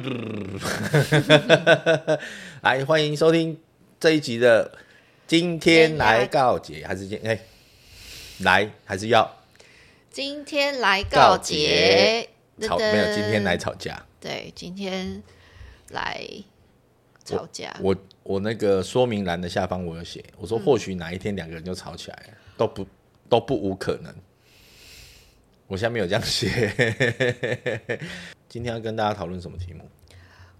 来，欢迎收听这一集的。今天来告解，还是今哎来还是要？今天来告解，吵没有？今天来吵架？对，今天来吵架。我我那个说明栏的下方我有写，我说或许哪一天两个人就吵起来了，都不都不无可能。我下面有这样写。今天要跟大家讨论什么题目？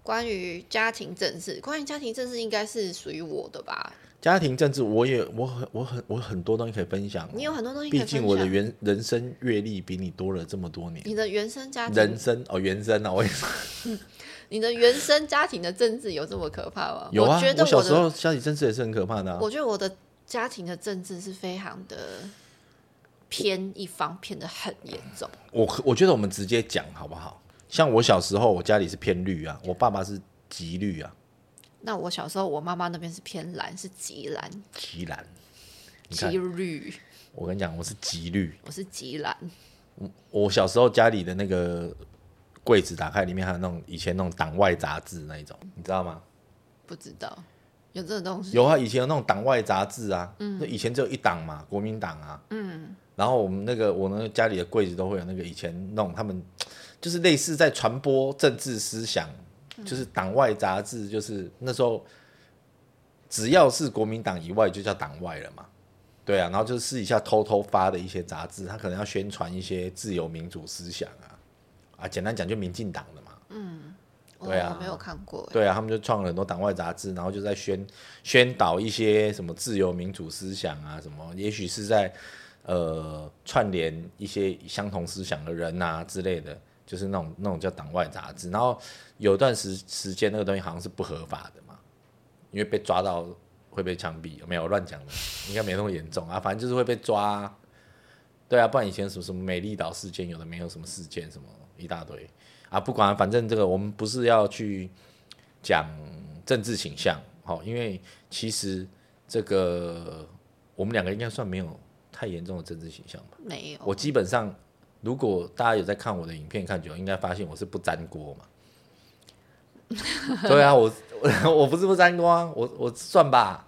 关于家庭政治。关于家庭政治，应该是属于我的吧？家庭政治，我也我很我很我很多东西可以分享。你有很多东西，毕竟我的原人生阅历比你多了这么多年。你的原生家庭，人生哦，原生啊，我也 你的原生家庭的政治有这么可怕吗？有啊，我小时候家庭政治也是很可怕的。我觉得我的家庭的政治是非常的。偏一方偏的很严重，我我觉得我们直接讲好不好？像我小时候，我家里是偏绿啊，我爸爸是极绿啊。那我小时候，我妈妈那边是偏蓝，是极蓝。极蓝，极绿。我跟你讲，我是极绿，我是极蓝。我我小时候家里的那个柜子打开，里面还有那种以前那种党外杂志那一种，你知道吗？不知道。有这种东西？有啊，以前有那种党外杂志啊，嗯，那以前只有一党嘛，国民党啊，嗯，然后我们那个我那个家里的柜子都会有那个以前那种他们就是类似在传播政治思想，就是党外杂志，就是那时候只要是国民党以外就叫党外了嘛，对啊，然后就是私底下偷偷发的一些杂志，他可能要宣传一些自由民主思想啊，啊，简单讲就民进党的嘛，嗯。对啊，没有看过。对啊，他们就创了很多党外杂志，然后就在宣宣导一些什么自由民主思想啊，什么，也许是在呃串联一些相同思想的人啊之类的，就是那种那种叫党外杂志。然后有段时时间，那个东西好像是不合法的嘛，因为被抓到会被枪毙，没有乱讲的，应该没那么严重啊，反正就是会被抓。对啊，不然以前什么什么美丽岛事件，有的没有什么事件，什么一大堆。啊，不管，反正这个我们不是要去讲政治倾向，好，因为其实这个我们两个应该算没有太严重的政治倾向吧？没有。我基本上，如果大家有在看我的影片看久，应该发现我是不粘锅嘛。对啊，我 我不是不粘锅啊，我我算吧。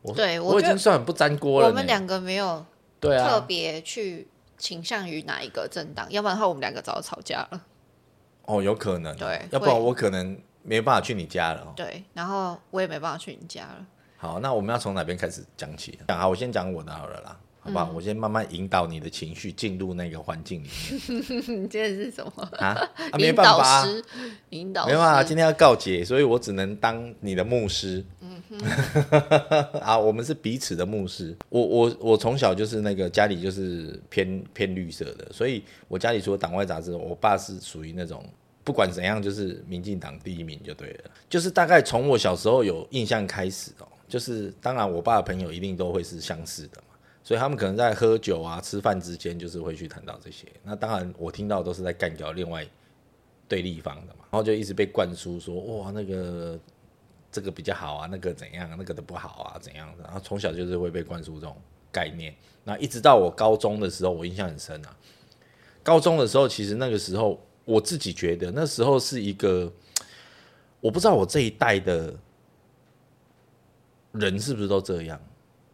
我对我已经算很不粘锅了。我们两个没有对啊特别去倾向于哪一个政党，要不然的话我们两个早就吵架了。哦，有可能，对，要不然我可能没办法去你家了。对，然后我也没办法去你家了。好，那我们要从哪边开始讲起？讲好，我先讲我的好了啦。好不好？我先慢慢引导你的情绪进入那个环境里面。你今天是什么啊？没办法，引导没办法，今天要告解，所以我只能当你的牧师。嗯哼，啊，我们是彼此的牧师。我我我从小就是那个家里就是偏偏绿色的，所以我家里除了党外杂志，我爸是属于那种不管怎样就是民进党第一名就对了。就是大概从我小时候有印象开始哦，就是当然我爸的朋友一定都会是相似的。所以他们可能在喝酒啊、吃饭之间，就是会去谈到这些。那当然，我听到都是在干掉另外对立方的嘛，然后就一直被灌输说：“哇，那个这个比较好啊，那个怎样，那个的不好啊，怎样的。”然后从小就是会被灌输这种概念。那一直到我高中的时候，我印象很深啊。高中的时候，其实那个时候我自己觉得，那时候是一个我不知道我这一代的人是不是都这样。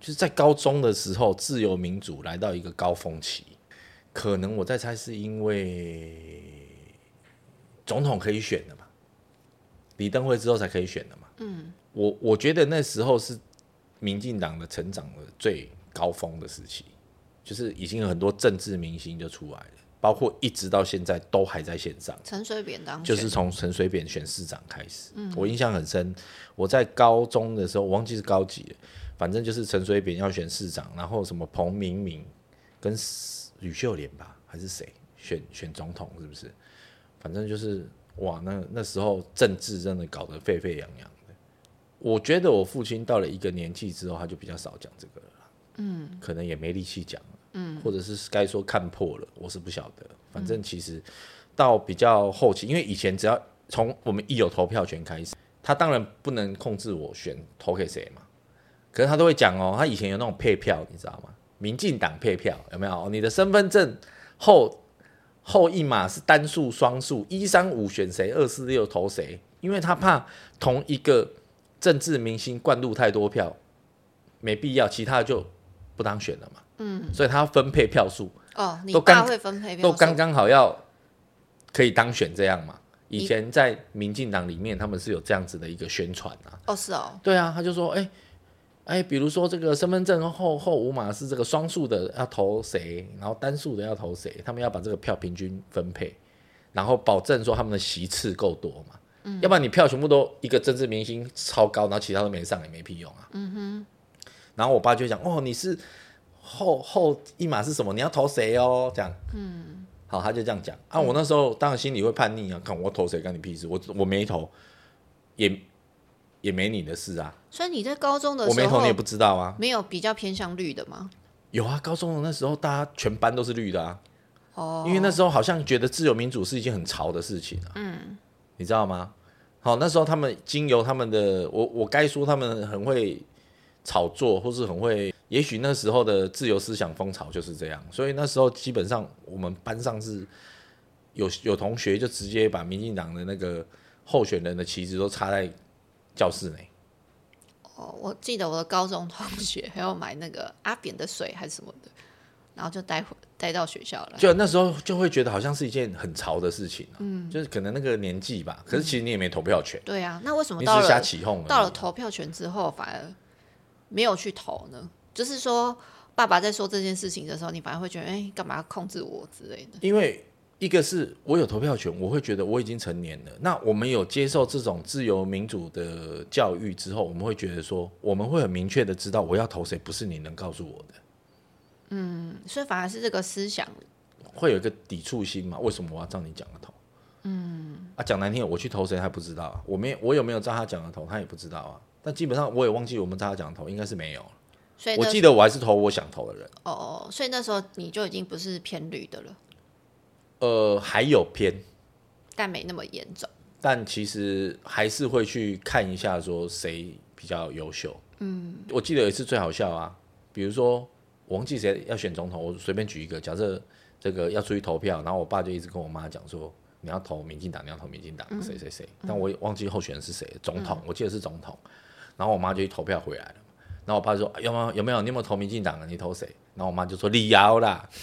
就是在高中的时候，自由民主来到一个高峰期，可能我在猜是因为总统可以选的嘛，李登辉之后才可以选的嘛。嗯，我我觉得那时候是民进党的成长的最高峰的时期，就是已经有很多政治明星就出来了，包括一直到现在都还在线上。陈水扁当就是从陈水扁选市长开始，嗯，我印象很深。我在高中的时候，我忘记是高几了。反正就是陈水扁要选市长，然后什么彭明敏跟吕秀莲吧，还是谁选选总统，是不是？反正就是哇，那那时候政治真的搞得沸沸扬扬的。我觉得我父亲到了一个年纪之后，他就比较少讲这个了，嗯，可能也没力气讲了，嗯，或者是该说看破了，我是不晓得。反正其实到比较后期，因为以前只要从我们一有投票权开始，他当然不能控制我选投给谁嘛。可是他都会讲哦，他以前有那种配票，你知道吗？民进党配票有没有？你的身份证后后一码是单数、双数，一三五选谁，二四六投谁，因为他怕同一个政治明星灌入太多票，没必要，其他就不当选了嘛。嗯，所以他要分配票数，哦，你都刚爸会分配票数都刚刚好要可以当选这样嘛。以前在民进党里面，他们是有这样子的一个宣传啊。哦，是哦，对啊，他就说，哎、哎，比如说这个身份证后后五码是这个双数的要投谁，然后单数的要投谁，他们要把这个票平均分配，然后保证说他们的席次够多嘛。嗯，要不然你票全部都一个政治明星超高，然后其他都没上也没屁用啊。嗯哼。然后我爸就讲，哦，你是后后一码是什么？你要投谁哦？这样。嗯。好，他就这样讲啊。我那时候当然心里会叛逆啊，看我投谁干你屁事？我我没投，也也没你的事啊。所以你在高中的时候，我没投你也不知道啊。没有比较偏向绿的吗？有啊，高中的那时候大家全班都是绿的啊，哦，因为那时候好像觉得自由民主是一件很潮的事情啊。嗯，你知道吗？好，那时候他们经由他们的，我我该说他们很会炒作，或是很会，也许那时候的自由思想风潮就是这样，所以那时候基本上我们班上是有有同学就直接把民进党的那个候选人的旗帜都插在教室内。哦，我记得我的高中同学还要买那个阿扁的水还是什么的，然后就带回带到学校了。就那时候就会觉得好像是一件很潮的事情、嗯，就是可能那个年纪吧，可是其实你也没投票权，对啊，那为什么你只是瞎到了起哄而已到了投票权之后反而没有去投呢？就是说，爸爸在说这件事情的时候，你反而会觉得，哎、干嘛要控制我之类的？因为一个是我有投票权，我会觉得我已经成年了。那我们有接受这种自由民主的教育之后，我们会觉得说，我们会很明确的知道我要投谁，不是你能告诉我的，嗯，所以反而是这个思想，会有一个抵触心嘛？为什么我要照你讲的投？嗯，啊，讲难听点，我去投谁还不知道啊？我没我有没有照他讲的投，他也不知道啊。但基本上我也忘记我们照他讲的投，应该是没有。我所以我记得我还是投我想投的人。哦哦，所以那时候你就已经不是偏绿的了，呃，还有偏，但没那么严重。但其实还是会去看一下，说谁比较优秀。嗯，我记得有一次最好笑啊，比如说我忘记谁要选总统，我随便举一个，假设这个要出去投票，然后我爸就一直跟我妈讲说，你要投民进党，你要投民进党，谁谁谁，但我也忘记候选人是谁，总统，我记得是总统，然后我妈就去投票回来了。然后我爸就说：“有没有有没有？你有没有投民进党啊？你投谁？”然后我妈就说：“李瑶啦。”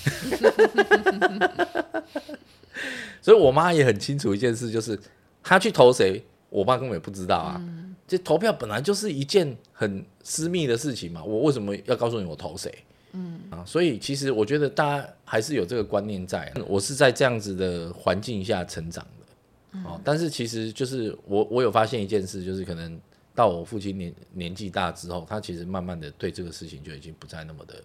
所以我妈也很清楚一件事，就是她去投谁，我爸根本也不知道啊。这投票本来就是一件很私密的事情嘛，我为什么要告诉你我投谁？嗯啊，所以其实我觉得大家还是有这个观念在。我是在这样子的环境下成长的，哦，但是其实就是我我有发现一件事，就是可能到我父亲年年纪大之后，他其实慢慢的对这个事情就已经不再那么的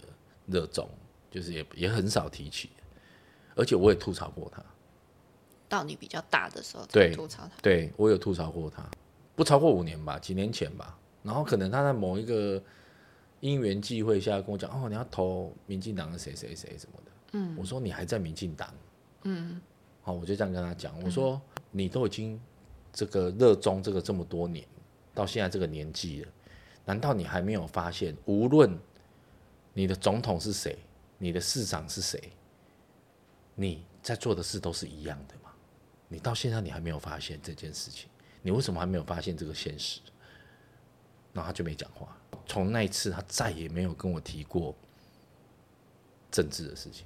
热衷，就是也也很少提起，而且我也吐槽过他。到你比较大的时候才对吐槽他。对我有吐槽过他，不超过五年吧，几年前吧。然后可能他在某一个因缘际会下跟我讲，哦，你要投民进党的谁谁谁什么的。嗯，我说你还在民进党。嗯，好，我就这样跟他讲，我说、你都已经这个热衷这个这么多年，到现在这个年纪了，难道你还没有发现，无论你的总统是谁，你的市长是谁，你在做的事都是一样的吗？你到现在你还没有发现这件事情，你为什么还没有发现这个现实？然后他就没讲话。从那一次，他再也没有跟我提过政治的事情。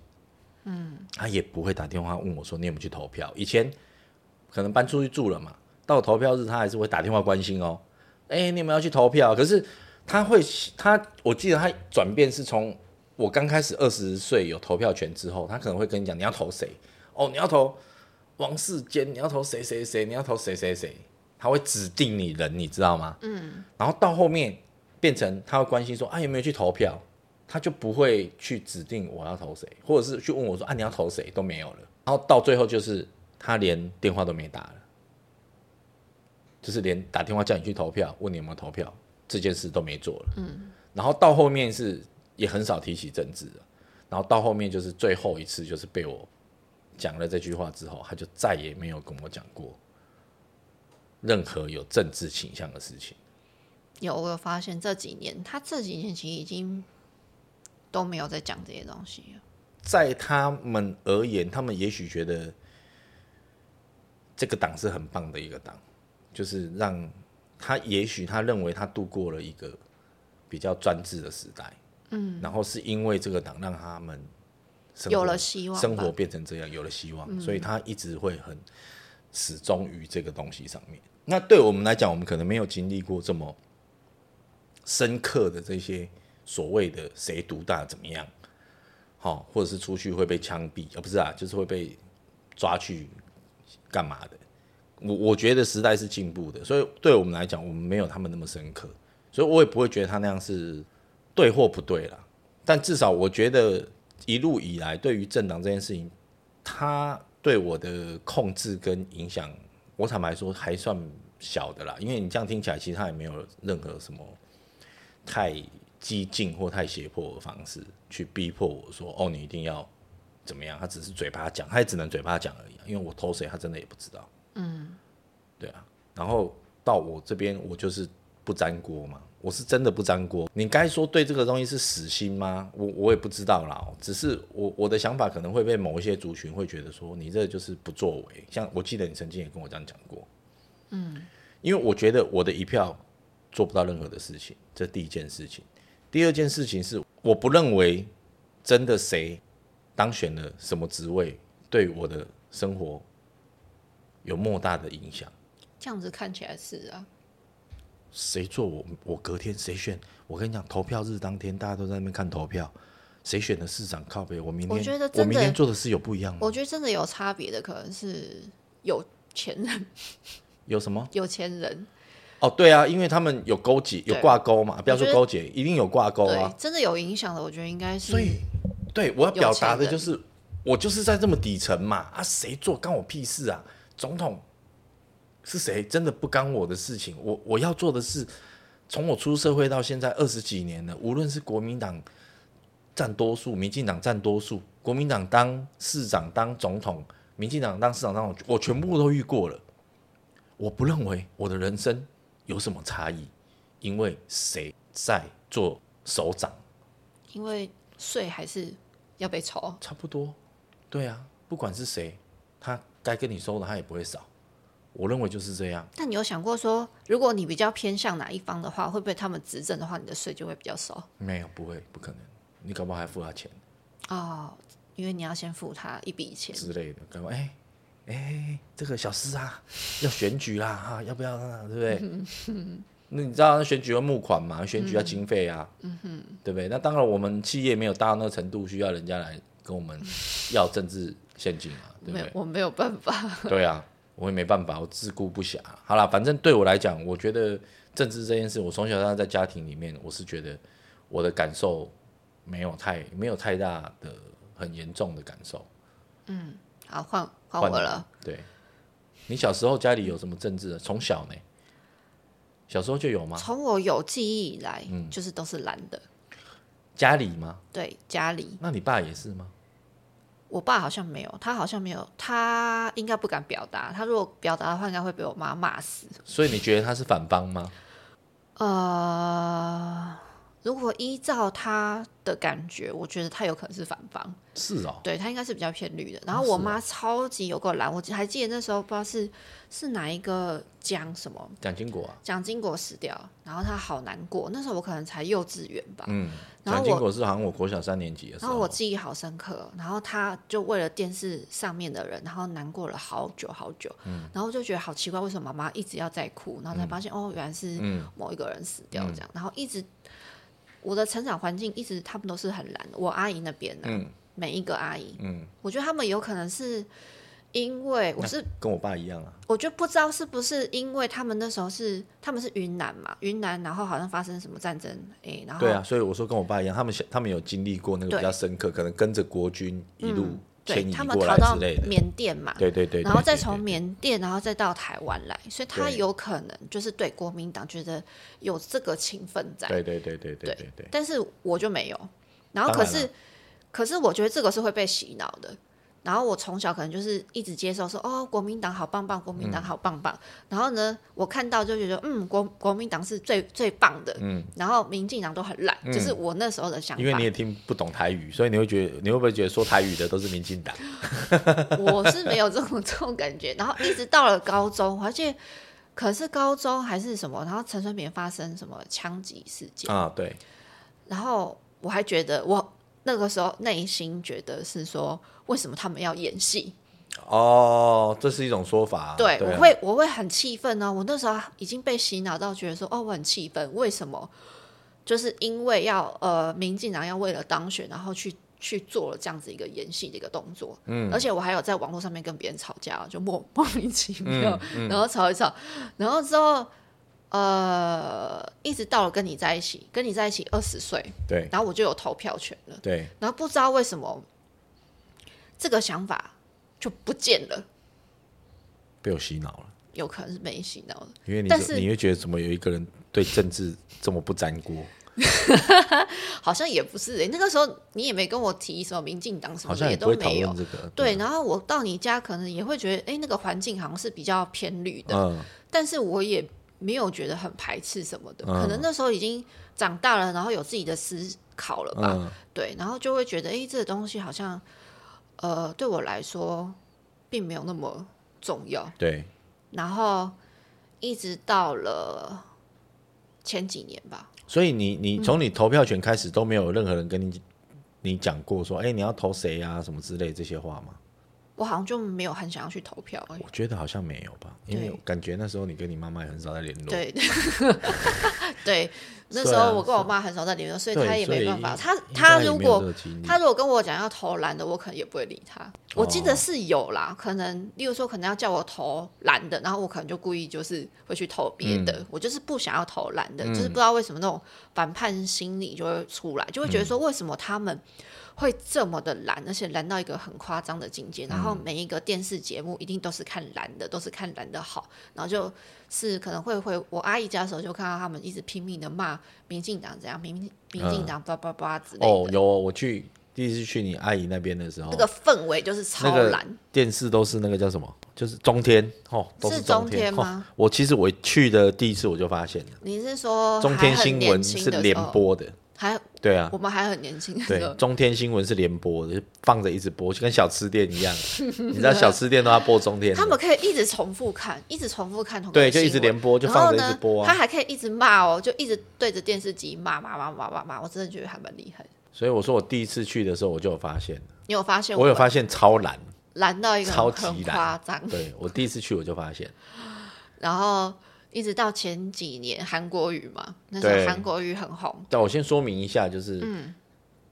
嗯，他也不会打电话问我说你有没有去投票。以前可能搬出去住了嘛，到投票日他还是会打电话关心哦。哎、你有没有要去投票？可是他会，他我记得他转变是从我刚开始二十岁有投票权之后，他可能会跟你讲你要投谁哦，你要投王世坚，你要投谁谁谁，你要投谁谁谁，他会指定你人，你知道吗？嗯。然后到后面变成他会关心说啊有没有去投票，他就不会去指定我要投谁，或者是去问我说啊你要投谁都没有了。然后到最后就是他连电话都没打了，就是连打电话叫你去投票，问你有没有投票这件事都没做了。嗯。然后到后面是也很少提起政治了，然后到后面就是最后一次就是被我讲了这句话之后，他就再也没有跟我讲过任何有政治倾向的事情。有，我有发现这几年，他这几年其实已经都没有在讲这些东西了。在他们而言，他们也许觉得这个党是很棒的一个党，就是让他也许他认为他度过了一个比较专制的时代，嗯，然后是因为这个党让他们有了希望生活变成这样，有了希望，所以他一直会很始终于这个东西上面。那对我们来讲，我们可能没有经历过这么深刻的这些所谓的谁独大怎么样，好、或者是出去会被枪毙，啊，不是啊，就是会被抓去干嘛的。我我觉得时代是进步的，所以对我们来讲，我们没有他们那么深刻，所以我也不会觉得他那样是对或不对啦。但至少我觉得一路以来，对于政党这件事情，他对我的控制跟影响，我坦白说还算小的啦。因为你这样听起来，其实他也没有任何什么太激进或太胁迫的方式去逼迫我说，哦，你一定要怎么样？他只是嘴巴讲，他也只能嘴巴讲而已、因为我投谁，他真的也不知道。嗯，对啊。然后到我这边，我就是不沾锅嘛，我是真的不沾锅。你该说对这个东西是死心吗？我我也不知道啦。只是我我的想法可能会被某一些族群会觉得说，你这就是不作为。像我记得你曾经也跟我这样讲过，嗯，因为我觉得我的一票做不到任何的事情，这第一件事情。第二件事情是，我不认为真的谁当选了什么职位，对我的生活有莫大的影响。这样子看起来是啊，谁做我我隔天谁选？我跟你讲，投票日当天大家都在那边看投票，谁选的市长靠北，我明天我觉得明天做的事有不一样吗？我觉得真的有差别的，可能是有钱人，有什么？有钱人，哦，对啊，因为他们有勾结，有对挂钩嘛，不要说勾结，一定有挂钩啊。，真的有影响的，我觉得应该是所以，对我要表达的就是，我就是在这么底层嘛，啊，谁做干我屁事啊？总统是谁，真的不干我的事情。我我要做的是，从我出社会到现在二十几年了，无论是国民党占多数，民进党占多数，国民党当市长当总统，民进党当市长当总统，我全部都遇过了。我不认为我的人生有什么差异，因为谁在做首长。因为税还是要被抽，差不多，对啊，不管是谁，他该跟你收的他也不会少。我认为就是这样。但你有想过说，如果你比较偏向哪一方的话，会不会他们执政的话，你的税就会比较少？没有，不会，不可能。你搞不好还付他钱哦，因为你要先付他一笔钱。之类的，搞不好哎哎，这个小事啊，要选举啦，哈、要不要啊？对不对？那你知道选举要募款嘛？选举要经费啊，对不对？那当然，我们企业没有大到那个程度，需要人家来跟我们要政治现金嘛，对不对？我没有办法。对啊，我也没办法，我自顾不暇。好啦，反正对我来讲，我觉得政治这件事，我从小到大在家庭里面，我是觉得我的感受没有太没有太大的很严重的感受。嗯好，换换我了。对，你小时候家里有什么政治的？从小呢？小时候就有吗？从我有记忆以来，嗯就是都是蓝的。家里吗？对，家里那你爸也是吗？我爸好像没有，他好像没有，他应该不敢表达。他如果表达的话，应该会被我妈骂死。所以你觉得他是反方吗？呃，如果依照他的感觉，我觉得他有可能是反方。是哦，对他应该是比较偏绿的。然后我妈超级有够蓝，我还记得那时候不知道是是哪一个讲什么蒋经国啊，蒋经国死掉，然后他好难过。那时候我可能才幼稚园吧，嗯，然后我蒋经国是好像我国小三年级的时候。然候，后我记忆好深刻，然后他就为了电视上面的人，然后难过了好久好久，嗯。然后就觉得好奇怪，为什么妈妈一直要在哭，然后才发现、哦，原来是嗯。某一个人死掉这样，然后一直我的成长环境一直他们都是很蓝的，我阿姨那边呢、嗯。每一个阿姨，嗯，我觉得他们有可能是因为我是跟我爸一样啊，我就不知道是不是因为他们那时候是他们是云南嘛，云南然后好像发生什么战争，诶，然后对啊，所以我说跟我爸一样，他们想他们有经历过那个比对较深刻，可能跟着国军一路对他们逃到缅甸嘛，对对对，然后再从缅甸，然后再到台湾来，所以他有可能就是对国民党觉得有这个情分在，对对对对对对对。但是我就没有，然后可是，可是我觉得这个是会被洗脑的。然后我从小可能就是一直接受说，哦，国民党好棒棒，国民党好棒棒。然后呢，我看到就觉得，嗯，国国民党是最最棒的。嗯。然后民进党都很烂，就是我那时候的想法。因为你也听不懂台语，所以你会觉得，你会不会觉得说台语的都是民进党？我是没有这种这种感觉。然后一直到了高中，而且可是高中还是什么，然后陈水扁发生什么枪击事件啊？对。然后我还觉得我。那个时候内心觉得是说，为什么他们要演戏？哦，这是一种说法。对，我会我会很气愤呢。我那时候已经被洗脑到觉得说，哦，我很气愤，为什么？就是因为要呃，民进党要为了当选，然后去去做了这样子一个演戏的一个动作。嗯，而且我还有在网络上面跟别人吵架，就莫莫名其妙，然后吵一吵，然后之后。呃，一直到了跟你在一起，跟你在一起二十岁，对，然后我就有投票权了，对，然后不知道为什么这个想法就不见了，被我洗脑了，有可能是被洗脑了，因为你但是你会觉得怎么有一个人对政治这么不沾锅？好像也不是诶，那个时候你也没跟我提什么民进党什么，也都没有。这个，对，然后我到你家可能也会觉得，哎，那个环境好像是比较偏绿的，嗯，但是我也。没有觉得很排斥什么的，可能那时候已经长大了，然后有自己的思考了吧？对，然后就会觉得，哎，这个东西好像，呃，对我来说并没有那么重要。对。然后一直到了前几年吧。所以你你从你投票权开始都没有任何人跟你你讲过说，哎，你要投谁呀？什么之类这些话吗？我好像就没有很想要去投票。我觉得好像没有吧，因为感觉那时候你跟你妈妈也很少在联络。对，对，那时候我跟我妈很少在联络，所以她也没办法。她她如果她如果跟我讲要投蓝的，我可能也不会理她。我记得是有啦，可能例如说可能要叫我投蓝的，然后我可能就故意就是会去投别的。我就是不想要投蓝的，就是不知道为什么那种反叛心理就会出来，就会觉得说为什么他们。会这么的蓝，而且蓝到一个很夸张的境界。然后每一个电视节目一定都是看蓝的，都是看蓝的好。然后就是可能会会我阿姨家的时候，就看到他们一直拼命的骂民进党怎样，民民进党叭叭叭之类的。哦，有我去第一次去你阿姨那边的时候，那个氛围就是超蓝。电视都是那个叫什么？就是中天哦，都是中天吗？我其实我去的第一次我就发现了。你是说中天新闻是联播的？还对啊，我们还很年轻。对，中天新闻是连播的，放着一直播，就跟小吃店一样。你知道小吃店都要播中天，他们可以一直重复看，一直重复看同对，就一直连播，就放着一直播。他还可以一直骂哦，就一直对着电视机骂骂骂骂骂骂。我真的觉得还蛮厉害。所以我说我第一次去的时候，我就有发现。你有发现？我有发现超蓝，蓝到一个超级夸张。对我第一次去我就发现，然后。一直到前几年韩国语嘛，那时候韩国语很红。但我先说明一下，就是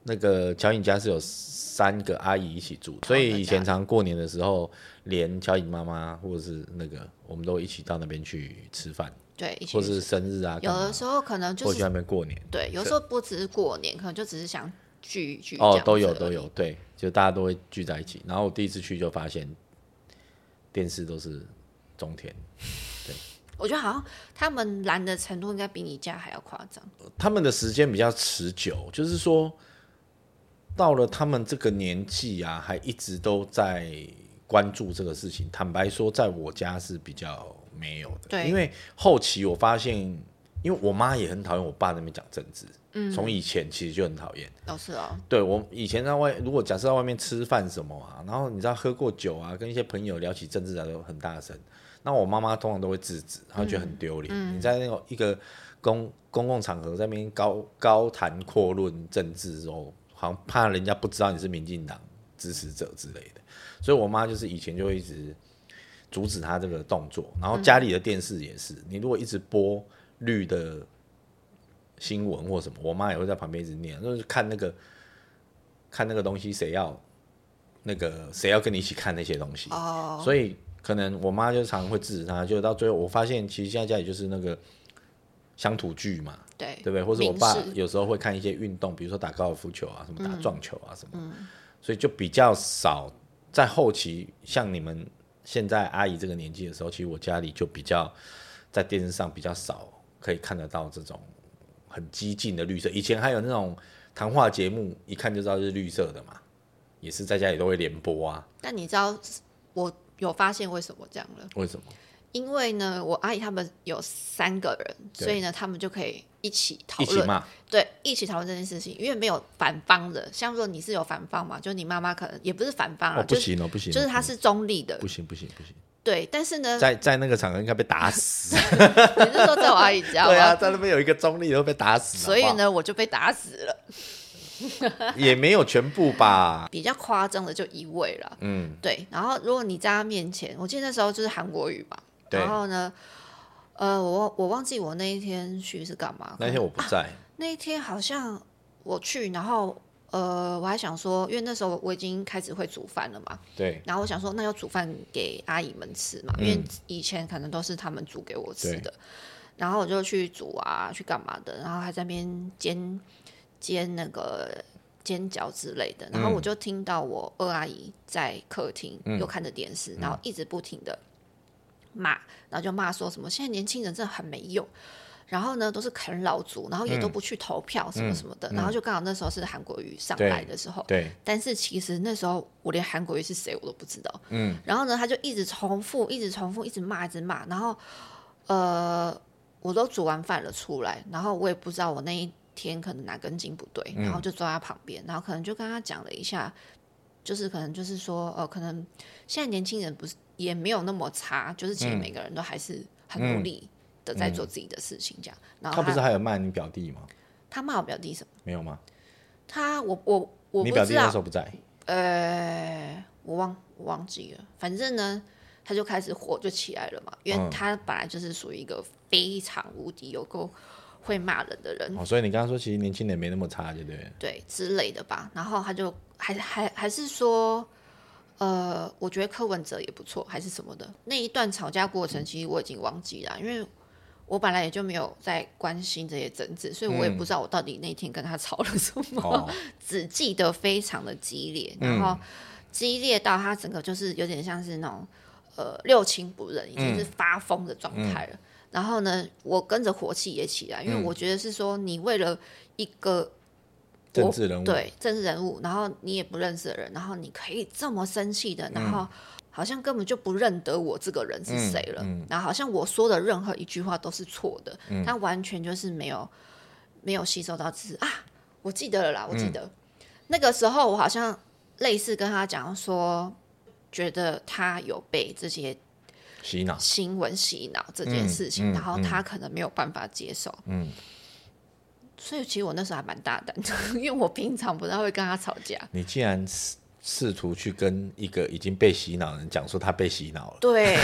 那个乔颖家是有三个阿姨一起住，所以以前常过年的时候，连乔颖妈妈或者是那个，我们都一起到那边去吃饭。对，或是生日啊，有的时候可能就是去那边过年。对，有时候不只是过年，可能就只是想聚聚。哦，都有都有，对，就大家都会聚在一起。然后我第一次去就发现，电视都是中天。我觉得好像他们懒的程度应该比你家还要夸张。他们的时间比较持久，就是说到了他们这个年纪啊，还一直都在关注这个事情。坦白说，在我家是比较没有的。对，因为后期我发现，因为我妈也很讨厌我爸那边讲政治。嗯，从以前其实就很讨厌。哦，是哦。对我以前在外，如果假设在外面吃饭什么啊，然后你知道喝过酒啊，跟一些朋友聊起政治来都很大声。那我妈妈通常都会制止，她觉得很丢脸。你在那个一个公公共场合在那边高高谈阔论政治的时候，好像怕人家不知道你是民进党支持者之类的，所以我妈就是以前就会一直阻止她这个动作。然后家里的电视也是，你如果一直播绿的新闻或什么，我妈也会在旁边一直念，就是看那个看那个东西，谁要那个谁要跟你一起看那些东西。哦，所以。可能我妈就常常会制止他，就到最后我发现，其实现在家里就是那个乡土剧嘛，对对不对？或者我爸有时候会看一些运动，比如说打高尔夫球啊，什么打撞球啊什么，所以就比较少。在后期，像你们现在阿姨这个年纪的时候，其实我家里就比较在电视上比较少可以看得到这种很激进的绿色。以前还有那种谈话节目，一看就知道是绿色的嘛。也是在家里都会连播啊。但你知道我有发现为什么这样了？为什么？因为呢，我阿姨他们有三个人，所以呢，他们就可以一起讨论，对，一起讨论这件事情。因为没有反方的，像说你是有反方嘛，就你妈妈可能也不是反方啊，不行哦，不行，就是他是中立的，不行，不行，不行。对，但是呢，在在那个场合应该被打死。你是说在我阿姨家？对啊，在那边有一个中立都被打死，所以呢，我就被打死了。也没有全部吧，比较夸张的就一位了。嗯，对。然后如果你在他面前，我记得那时候就是韩国语嘛。然后呢，呃，我我忘记我那一天去是干嘛。那天我不在。那一天好像我去，然后呃，我还想说，因为那时候我已经开始会煮饭了嘛。对。然后我想说，那要煮饭给阿姨们吃嘛，因为以前可能都是他们煮给我吃的。然后我就去煮啊，去干嘛的，然后还在那边煎煎那个煎饺之类的。然后我就听到我二阿姨在客厅又看着电视，然后一直不停的。骂，然后就骂说什么现在年轻人真的很没用，然后呢都是啃老族，然后也都不去投票什么什么的，然后就刚好那时候是韩国瑜上来的时候，对，但是其实那时候我连韩国瑜是谁我都不知道，嗯，然后呢他就一直重复，一直重复，一直骂，一直骂，然后呃我都煮完饭了出来，然后我也不知道我那一天可能哪根筋不对，然后就坐在旁边，然后可能就跟他讲了一下，就是可能就是说呃可能现在年轻人不是。也没有那么差，就是其实每个人都还是很努力的在做自己的事情，这样。然后他不是还有骂你表弟吗？他骂我表弟什么？没有吗？他我我我你表弟那时候不在？呃，我忘我忘记了。反正呢，他就开始火就起来了嘛，因为他本来就是属于一个非常无敌有够会骂人的人。哦，所以你刚刚说其实年轻人没那么差，对不对？对之类的吧。然后他就还还还是说。呃，我觉得柯文哲也不错，还是什么的。那一段吵架过程，其实我已经忘记了，因为我本来也就没有在关心这些争执，所以我也不知道我到底那天跟他吵了什么，只记得非常的激烈，然后激烈到他整个就是有点像是那种呃六亲不认，已经是发疯的状态了。然后呢，我跟着火气也起来，因为我觉得是说你为了一个。政治人物。对政治人物，然后你也不认识的人，然后你可以这么生气的，然后好像根本就不认得我这个人是谁了，然后好像我说的任何一句话都是错的，他完全就是没有没有吸收到知识啊！我记得了啦，我记得。那个时候我好像类似跟他讲说，觉得他有被这些洗脑新闻洗脑这件事情，然后他可能没有办法接受，嗯。所以其实我那时候还蛮大胆的，因为我平常不太会跟他吵架。你竟然试试图去跟一个已经被洗脑的人讲说他被洗脑了？对，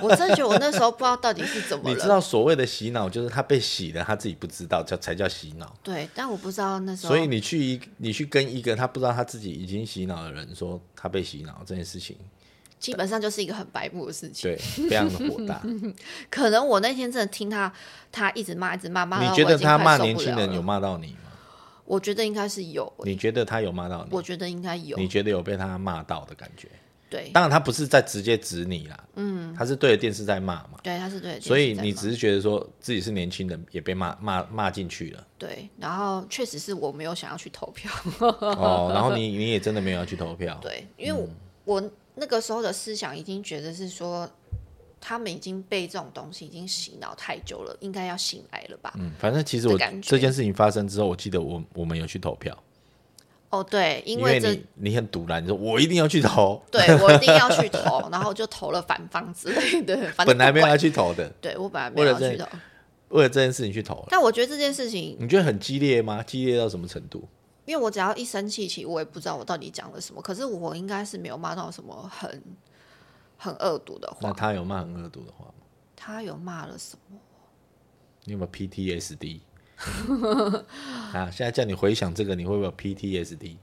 我真的觉得我那时候不知道到底是怎么。你知道所谓的洗脑就是他被洗了，他自己不知道叫才叫洗脑。对，但我不知道那时候。所以你去一你去跟一个他不知道他自己已经洗脑的人说他被洗脑这件事情。基本上就是一个很白目的事情，对，非常的火大。可能我那天真的听他，他一直骂，一直骂，骂你觉得他骂年轻人有骂到你吗？我觉得应该是有。你觉得他有骂到你？我觉得应该有。你觉得有被他骂到的感觉？对，当然他不是在直接指你啦，嗯，他是对着电视在骂嘛。对，他是对。所以你只是觉得说自己是年轻人，也被骂骂骂进去了。对，然后确实是我没有想要去投票。哦，然后你 你也真的没有要去投票。对，因为我。那个时候的思想已经觉得是说，他们已经被这种东西已经洗脑太久了，应该要醒来了吧？嗯，反正其实我这件事情发生之后，我记得我我们有去投票。哦，对，因为你你很堵然，你说我一定要去投，对我一定要去投，然后就投了反方之类的。本来没有要去投的，对我本来没有要去投，为了这件事情去投。但我觉得这件事情，你觉得很激烈吗？激烈到什么程度？因为我只要一生气起，我也不知道我到底讲了什么。可是我应该是没有骂到什么很很恶毒的话。那他有骂很恶毒的话吗？他有骂了什么？你有没有 PTSD？啊，现在叫你回想这个，你会不会有 PTSD？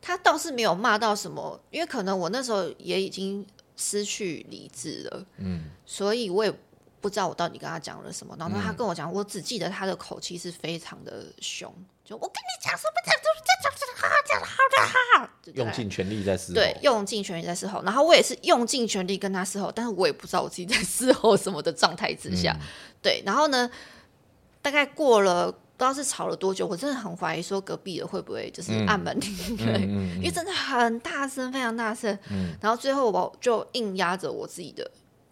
他倒是没有骂到什么，因为可能我那时候也已经失去理智了。嗯，所以我也不知道我到底跟他讲了什么。然后他跟我讲，我只记得他的口气是非常的凶。就我跟你讲什么讲都是这样讲，好讲好的好。用尽全力在事后，对，用尽全力在事后。然后我也是用尽全力跟他事后，但是我也不知道我自己在事后什么的状态之下。对，然后呢，大概过了不知道是吵了多久，我真的很怀疑说隔壁的会不会就是按门铃，对，因为真的很大声，非常大声。然后最后我就硬压着我自己的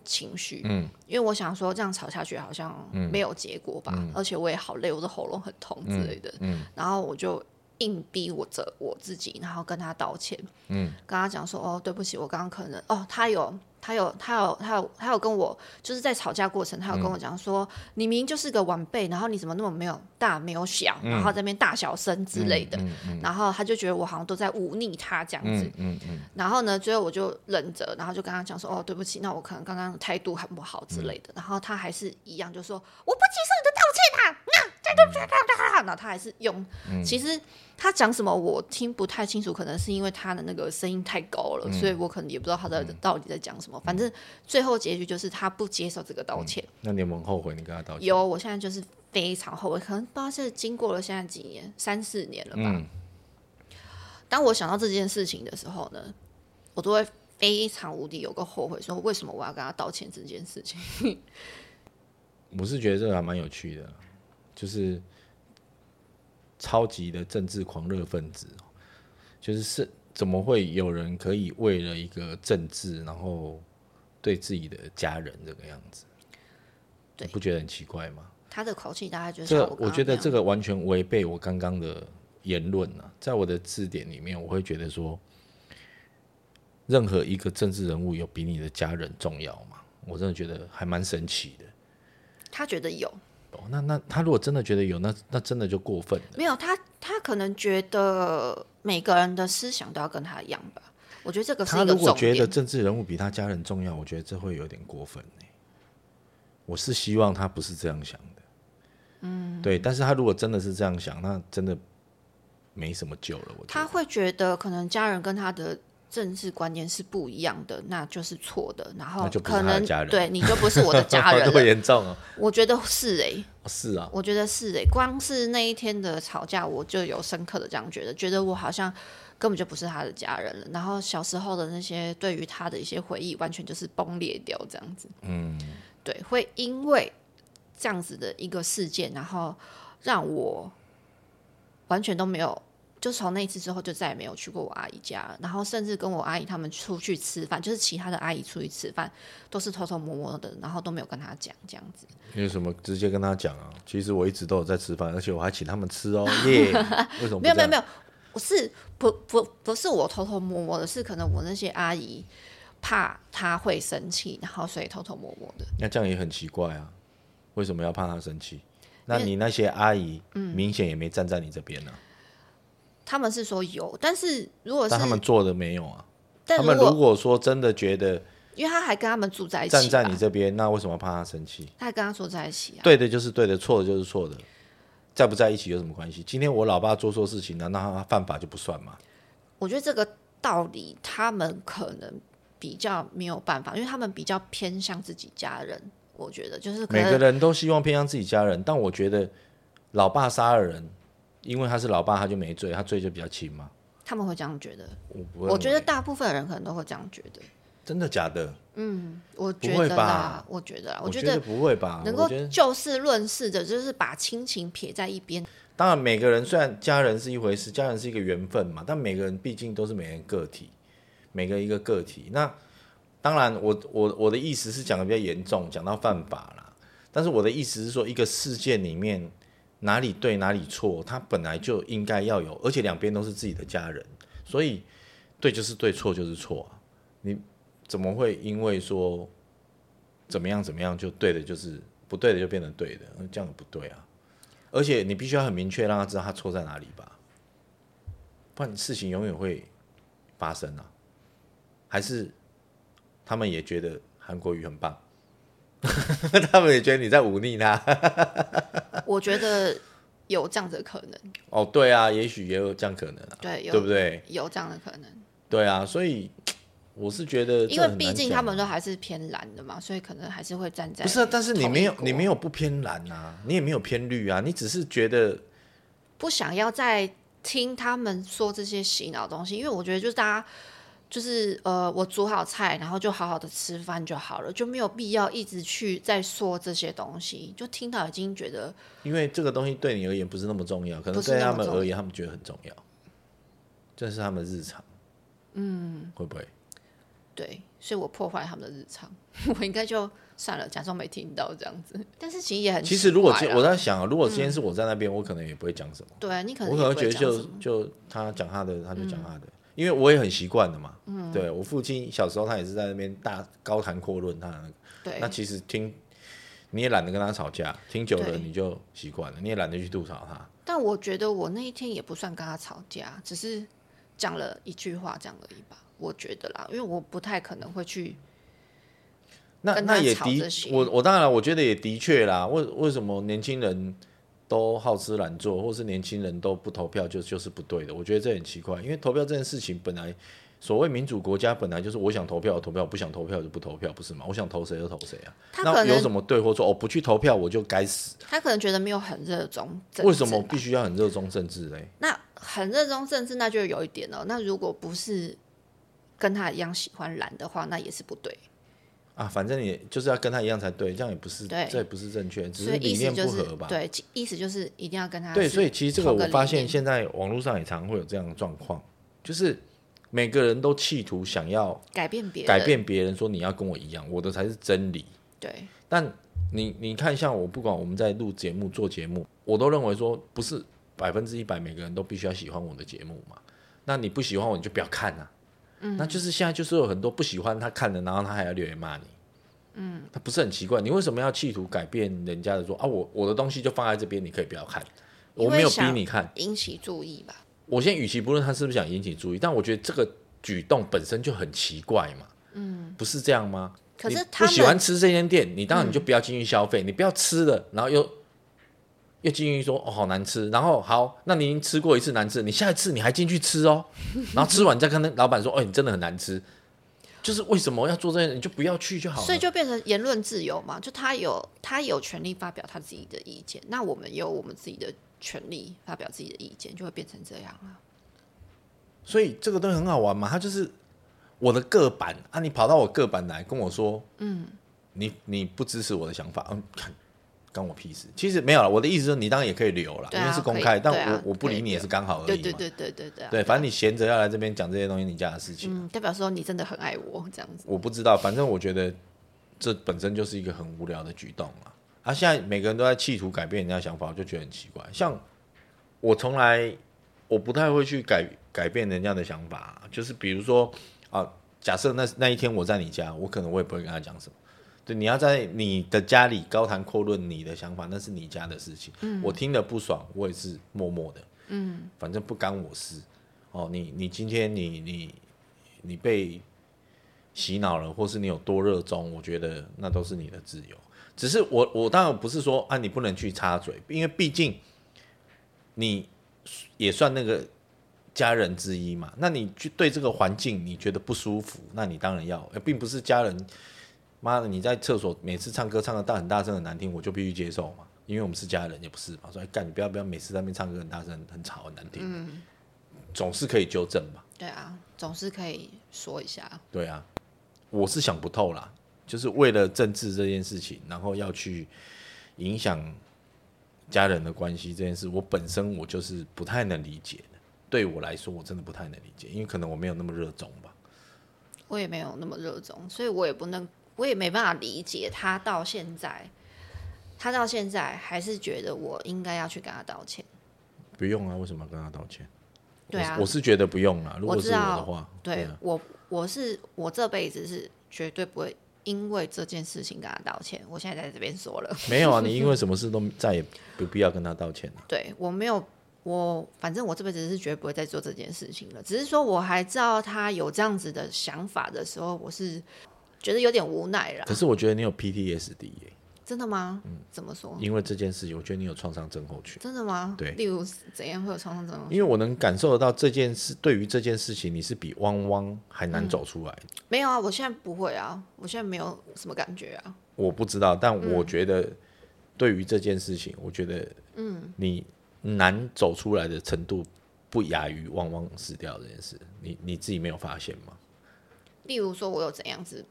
情绪，嗯，因为我想说这样吵下去好像没有结果吧，而且我也好累，我的喉咙很痛之类的，嗯，然后我就。硬逼我着我自己，然后跟他道歉，嗯，跟他讲说，哦，对不起，我刚刚可能，哦，他有，他有，他有，他有，他有跟我，就是在吵架过程，他有跟我讲说，你明明就是个晚辈，然后你怎么那么没有大没有小，然后在那边大小声之类的，然后他就觉得我好像都在忤逆他这样子，嗯嗯，然后呢，最后我就忍着，然后就跟他讲说，哦，对不起，那我可能刚刚态度很不好之类的，然后他还是一样就说，我不接受你的道歉啊，那这个这个这个，他还是用，其实。他讲什么我听不太清楚，可能是因为他的那个声音太高了，所以我可能也不知道他在到底在讲什么。反正最后结局就是他不接受这个道歉。那你有很后悔？你跟他道歉？有，我现在就是非常后悔，可能不知道是经过了现在几年，三四年了吧。当我想到这件事情的时候呢，我都会非常无敌有个后悔，说为什么我要跟他道歉这件事情。我是觉得这个还蛮有趣的，就是。超级的政治狂热分子，就是是怎么会有人可以为了一个政治，然后对自己的家人这个样子？对，不觉得很奇怪吗？他的口气大概就是……这我觉得这个完全违背我刚刚的言论啊！在我的字典里面，我会觉得说，任何一个政治人物有比你的家人重要吗？我真的觉得还蛮神奇的。他觉得有。哦，那那他如果真的觉得有，那那真的就过分了。没有他，他可能觉得每个人的思想都要跟他一样吧。我觉得这个是他如果觉得政治人物比他家人重要，我觉得这会有点过分我是希望他不是这样想的。嗯，对。但是他如果真的是这样想，那真的没什么救了。我他会觉得可能家人跟他的。政治观念是不一样的，那就是错的。然后可能对你就不是我的家人，这么严重哦。我觉得是哎，是啊，我觉得是哎。光是那一天的吵架，我就有深刻的这样觉得，觉得我好像根本就不是他的家人了。然后小时候的那些对于他的一些回忆，完全就是崩裂掉这样子。嗯，对，会因为这样子的一个事件，然后让我完全都没有。就从那一次之后，就再也没有去过我阿姨家，然后甚至跟我阿姨他们出去吃饭，就是其他的阿姨出去吃饭，都是偷偷摸摸的，然后都没有跟他讲这样子。为什么直接跟他讲啊？其实我一直都有在吃饭，而且我还请他们吃哦。耶，为什么？没有没有没有，不是不不不是我偷偷摸摸的，是可能我那些阿姨怕他会生气，然后所以偷偷摸摸的。那这样也很奇怪啊，为什么要怕他生气？那你那些阿姨，嗯，明显也没站在你这边呢。他们是说有，但是如果是他们做的没有啊。他们如果说真的觉得，因为他还跟他们住在一起，站在你这边，那为什么怕他生气？他还跟他住在一起啊？对的就是对的，错的就是错的，在不在一起有什么关系？今天我老爸做错事情，难道他犯法就不算吗？我觉得这个道理他们可能比较没有办法，因为他们比较偏向自己家人。我觉得就是每个人都希望偏向自己家人，但我觉得老爸杀了人。因为他是老爸，他就没罪，他罪就比较轻嘛。他们会这样觉得，我不会我觉得大部分人可能都会这样觉得。真的假的？嗯，我觉得啦，我觉得，我觉得不会吧？能够就事论事的，就是把亲情撇在一边。当然，每个人虽然家人是一回事，家人是一个缘分嘛，但每个人毕竟都是每人个体，每个一个个体。那当然，我我我的意思是讲的比较严重，讲到犯法啦。但是我的意思是说，一个事件里面。哪里对哪里错，他本来就应该要有，而且两边都是自己的家人，所以对就是对，错就是错啊！你怎么会因为说怎么样怎么样就对的，就是不对的就变成对的？这样不对啊！而且你必须要很明确让他知道他错在哪里吧，不然事情永远会发生啊！还是他们也觉得韩国瑜很棒？他们也觉得你在忤逆他，我觉得有这样的可能。哦，对啊，也许也有这样可能啊，对，对不对？有这样的可能。对啊，所以我是觉得，因为毕竟他们都还是偏蓝的嘛，所以可能还是会站在。不是，但是你没有，你没有不偏蓝啊，你也没有偏绿啊，你只是觉得不想要再听他们说这些洗脑东西，因为我觉得就是大家。就是呃，我煮好菜，然后就好好的吃饭就好了，就没有必要一直去再说这些东西。就听到已经觉得，因为这个东西对你而言不是那么重要，可能对他们而言，他们觉得很重要，这是他们日常。嗯，会不会？对，所以我破坏他们的日常，我应该就算了，假装没听到这样子。但是其实也很，其实如果我在想，如果今天是我在那边，我可能也不会讲什么。对你可能我可能觉得就就他讲他的，他就讲他的。因为我也很习惯的嘛，嗯对我父亲小时候他也是在那边大高谈阔论他那个，那其实听你也懒得跟他吵架，听久了你就习惯了，你也懒得去吐槽他。但我觉得我那一天也不算跟他吵架，只是讲了一句话这样而已吧。我觉得啦，因为我不太可能会去那那也的我我当然我觉得也的确啦。为为什么年轻人？都好吃懒做，或是年轻人都不投票，就就是不对的。我觉得这很奇怪，因为投票这件事情本来，所谓民主国家本来就是我想投票投票，不想投票就不投票，不是吗？我想投谁就投谁啊。那有什么对或错？我不去投票我就该死。他可能觉得没有很热衷。为什么必须要很热衷政治嘞？那很热衷政治，那就有一点了。那如果不是跟他一样喜欢懒的话，那也是不对。啊，反正你就是要跟他一样才对，这样也不是，这也不是正确，只是理念不合吧？对，意思就是一定要跟他。对，所以其实这个我发现现在网络上也常会有这样的状况，就是每个人都企图想要改变别人，改变别人，说你要跟我一样，我的才是真理。对，但你你看，像我不管我们在录节目、做节目，我都认为说不是百分之一百每个人都必须要喜欢我的节目嘛？那你不喜欢我，你就不要看啊。那就是现在就是有很多不喜欢他看的，然后他还要留言骂你。嗯，他不是很奇怪，你为什么要企图改变人家的说啊？我我的东西就放在这边，你可以不要看，我没有逼你看，引起注意吧。我现在与其不论他是不是想引起注意，但我觉得这个举动本身就很奇怪嘛。嗯，不是这样吗？可是不喜欢吃这间店，你当然你就不要进去消费，你不要吃了，然后又又进去说哦好难吃，然后好，那你已经吃过一次难吃，你下一次你还进去吃哦，然后吃完再跟那老板说，哦你真的很难吃。就是为什么要做这些，你就不要去就好了。所以就变成言论自由嘛，就他有他有权利发表他自己的意见，那我们有我们自己的权利发表自己的意见，就会变成这样了。所以这个东西很好玩嘛，他就是我的个板啊，你跑到我个板来跟我说，嗯，你你不支持我的想法，嗯，看。关我屁事，其实没有了。我的意思是，你当然也可以留了，因为是公开。但我我不理你也是刚好而已对对对对对对。对，反正你闲着要来这边讲这些东西，你家的事情。嗯，代表说你真的很爱我这样子。我不知道，反正我觉得这本身就是一个很无聊的举动嘛。啊，现在每个人都在企图改变人家想法，我就觉得很奇怪。像我从来我不太会去改改变人家的想法，就是比如说啊，假设那那一天我在你家，我可能我也不会跟他讲什么。对，你要在你的家里高谈阔论你的想法，那是你家的事情。嗯，我听得不爽，我也是默默的。嗯，反正不干我事。哦，你你今天你你你被洗脑了，或是你有多热衷，我觉得那都是你的自由。只是我我当然不是说啊，你不能去插嘴，因为毕竟你也算那个家人之一嘛。那你去对这个环境你觉得不舒服，那你当然要，并不是家人。妈的！你在厕所每次唱歌唱的大很大声很难听，我就必须接受嘛，因为我们是家人，也不是嘛。说干，你不要不要每次在那边唱歌很大声很吵很难听，嗯，总是可以纠正嘛。对啊，总是可以说一下。对啊，我是想不透啦，就是为了政治这件事情，然后要去影响家人的关系这件事，我本身我就是不太能理解的。对我来说，我真的不太能理解，因为可能我没有那么热衷吧。我也没有那么热衷，所以我也不能。我也没办法理解他到现在，他到现在还是觉得我应该要去跟他道歉。不用啊，为什么要跟他道歉？对啊，我是觉得不用啊。如果是我的话，对我我是我这辈子是绝对不会因为这件事情跟他道歉。我现在在这边说了，没有啊，你因为 什么事都再也不必要跟他道歉了。对我没有，我反正我这辈子是绝对不会再做这件事情了。只是说我还知道他有这样子的想法的时候，我是。觉得有点无奈了。可是我觉得你有 PTSD 耶。真的吗？嗯，怎么说？因为这件事情，我觉得你有创伤症候群。真的吗？对。例如怎样会有创伤症候群？因为我能感受得到这件事，对于这件事情，你是比汪汪还难走出来。没有啊，我现在不会啊，我现在没有什么感觉啊。我不知道，但我觉得对于这件事情，我觉得嗯，你难走出来的程度不亚于汪汪死掉这件事。你你自己没有发现吗？例如说，我有怎样子？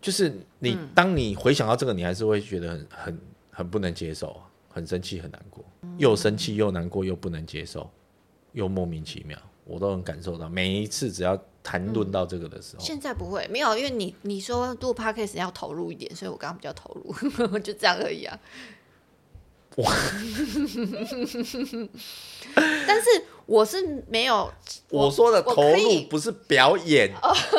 就是你，当你回想到这个，你还是会觉得很很很不能接受，很生气，很难过，又生气又难过又不能接受，又莫名其妙，我都能感受到。每一次只要谈论到这个的时候，现在不会没有，因为你你说录 podcast 要投入一点，所以我刚刚比较投入，就这样而已啊。哇！但是我是没有我说的投入不是表演，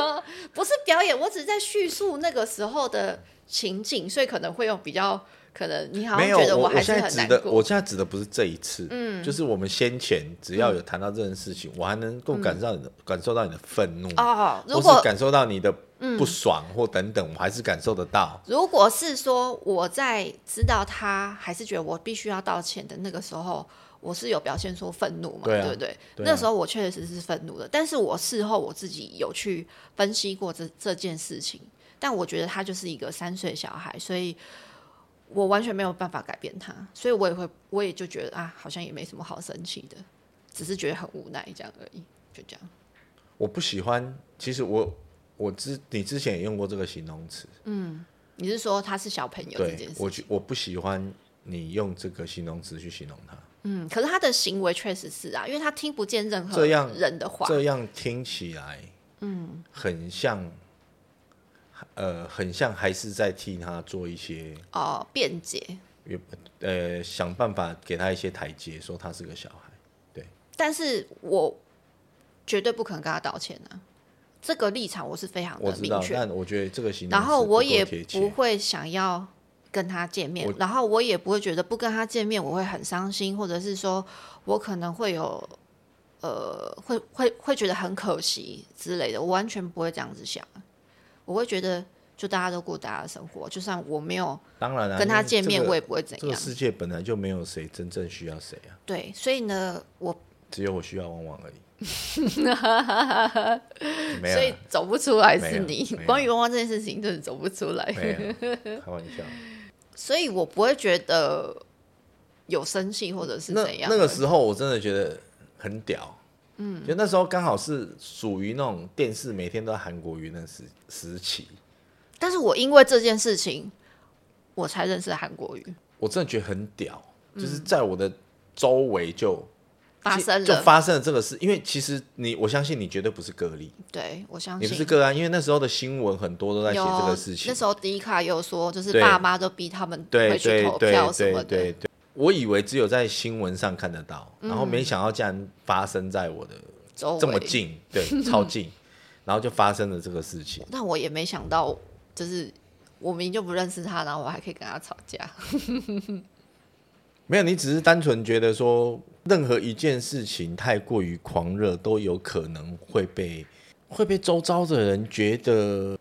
不是表演，我只是在叙述那个时候的情景，所以可能会有比较可能你好像觉得我还是很难过。我现在指的不是这一次，嗯，就是我们先前只要有谈到这件事情，我还能够感受到你的感受到你的愤怒哦，或是感受到你的。不爽或等等，我还是感受得到。如果是说我在知道他还是觉得我必须要道歉的那个时候，我是有表现出愤怒嘛？对不对？那时候我确实是愤怒的，但是我事后我自己有去分析过这这件事情，但我觉得他就是一个三岁小孩，所以我完全没有办法改变他，所以我也会，我也就觉得啊，好像也没什么好生气的，只是觉得很无奈这样而已，就这样。我不喜欢，其实我。我之你之前也用过这个形容词，嗯，你是说他是小朋友这件事？我我不喜欢你用这个形容词去形容他。嗯，可是他的行为确实是啊，因为他听不见任何人的话，这样听起来，嗯，很像，呃，很像还是在替他做一些哦辩解，呃，想办法给他一些台阶，说他是个小孩，对。但是我绝对不可能跟他道歉啊。这个立场我是非常的明确，但我觉得这个行，然后我也不会想要跟他见面，然后我也不会觉得不跟他见面我会很伤心，或者是说我可能会有呃会会会觉得很可惜之类的，我完全不会这样子想，我会觉得就大家都过大家的生活，就算我没有当然跟他见面，我也不会怎样。这个世界本来就没有谁真正需要谁啊，对，所以呢，我只有我需要汪汪而已。所以走不出来是你。关于汪汪这件事情，就是走不出来。开玩笑。所以我不会觉得有生气或者是怎样。那个时候我真的觉得很屌。嗯，就那时候刚好是属于那种电视每天都在韩国语那时时期。但是我因为这件事情，我才认识韩国语。我真的觉得很屌，就是在我的周围就。发生就发生了这个事，因为其实你，我相信你绝对不是个例。对，我相信你不是个案，因为那时候的新闻很多都在写这个事情。那时候迪卡又说，就是爸妈都逼他们回去投票什么的。我以为只有在新闻上看得到，然后没想到竟然发生在我的这么近，对，超近，然后就发生了这个事情。但我也没想到，就是我明明就不认识他，然后我还可以跟他吵架。没有，你只是单纯觉得说，任何一件事情太过于狂热，都有可能会被会被周遭的人觉得，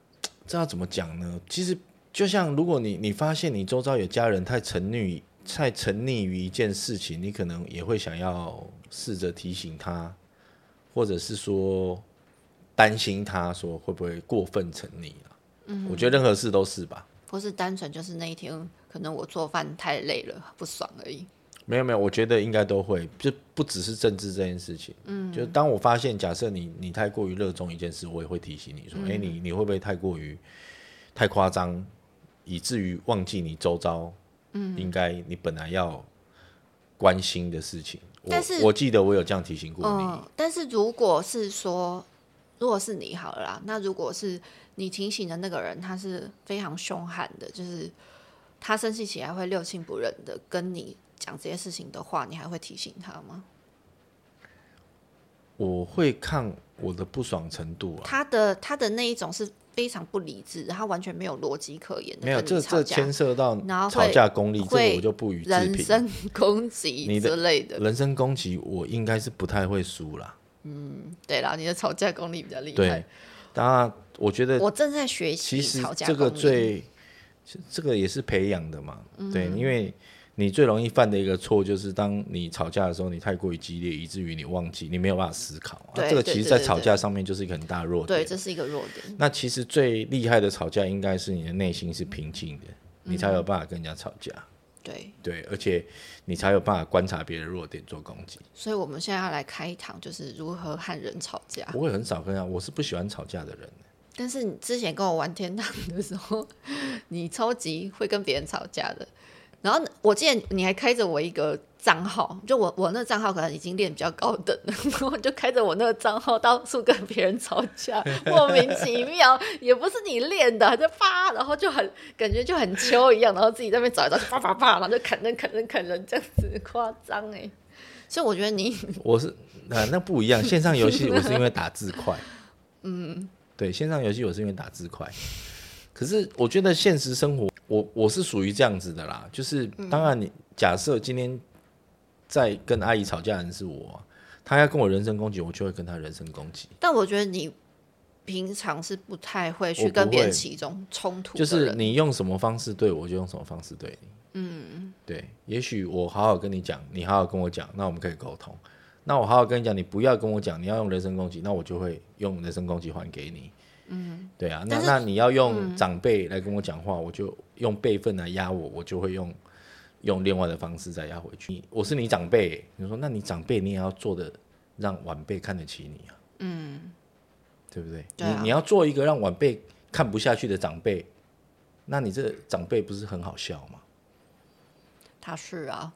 这要怎么讲呢？其实就像如果你你发现你周遭有家人太沉溺太沉溺于一件事情，你可能也会想要试着提醒他，或者是说担心他说会不会过分沉溺了。嗯，我觉得任何事都是吧。不是单纯就是那一天。可能我做饭太累了，不爽而已。没有没有，我觉得应该都会，就不只是政治这件事情。嗯，就当我发现，假设你你太过于热衷一件事，我也会提醒你说，哎，你你会不会太过于太夸张，以至于忘记你周遭，嗯，应该你本来要关心的事情。但是我记得我有这样提醒过你。但是如果是说，如果是你好了啦，那如果是你提醒的那个人，他是非常凶悍的，就是。他生气起来会六亲不认的跟你讲这些事情的话，你还会提醒他吗？我会看我的不爽程度啊。他的他的那一种是非常不理智，他完全没有逻辑可言。没有，这这牵涉到吵架功力，这我就不予置评。人身攻击之类的，人身攻击我应该是不太会输啦。嗯，对啦，你的吵架功力比较厉害。对，当然我觉得我正在学习。其实这个最。这个也是培养的嘛，对，因为你最容易犯的一个错就是，当你吵架的时候，你太过于激烈，以至于你忘记，你没有办法思考。啊，这个其实，在吵架上面就是一个很大弱点。对，这是一个弱点。那其实最厉害的吵架，应该是你的内心是平静的，你才有办法跟人家吵架。对对，而且你才有办法观察别人弱点做攻击。所以我们现在要来开一堂，就是如何和人吵架。我会很少跟啊，我是不喜欢吵架的人。但是你之前跟我玩天堂的时候，你超级会跟别人吵架的。然后我记得你还开着我一个账号，就我我那个账号可能已经练比较高等了，然后就开着我那个账号到处跟别人吵架，莫名其妙，也不是你练的，就啪，然后就很感觉就很秋一样，然后自己在那边找一找，啪啪啪，然后就砍人砍人砍人这样子夸张哎。所以我觉得你我是啊，那不一样，线上游戏我是因为打字快，嗯，对，线上游戏我是因为打字快，可是我觉得现实生活。我我是属于这样子的啦，就是当然你假设今天在跟阿姨吵架的人是我，她要跟我人身攻击，我就会跟她人身攻击。但我觉得你平常是不太会去跟别人起中冲突，就是你用什么方式对我，就用什么方式对你。嗯，对。也许我好好跟你讲，你好好跟我讲，那我们可以沟通。那我好好跟你讲，你不要跟我讲，你要用人身攻击，那我就会用人身攻击还给你。嗯，对啊，那那你要用长辈来跟我讲话，我就用辈分来压我，我就会用用另外的方式再压回去。我是你长辈，你说那你长辈你也要做的让晚辈看得起你啊，嗯，对不对？你你要做一个让晚辈看不下去的长辈，那你这长辈不是很好笑吗？他是啊，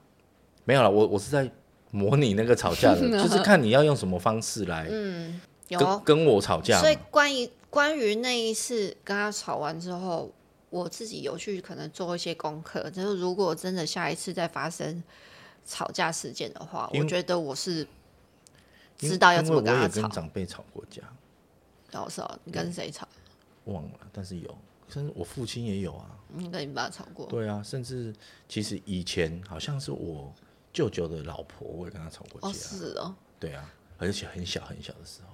没有了，我我是在模拟那个吵架的，就是看你要用什么方式来，嗯，跟跟我吵架。所以关于。关于那一次跟他吵完之后，我自己有去可能做一些功课。就是如果真的下一次再发生吵架事件的话，我觉得我是知道要怎么跟他吵。跟长辈吵过架，老师，你跟谁吵？忘了，但是有，甚至我父亲也有啊。你跟你爸吵过？对啊，甚至其实以前好像是我舅舅的老婆，我也跟他吵过架。哦，是哦。对啊，而且很小很小的时候。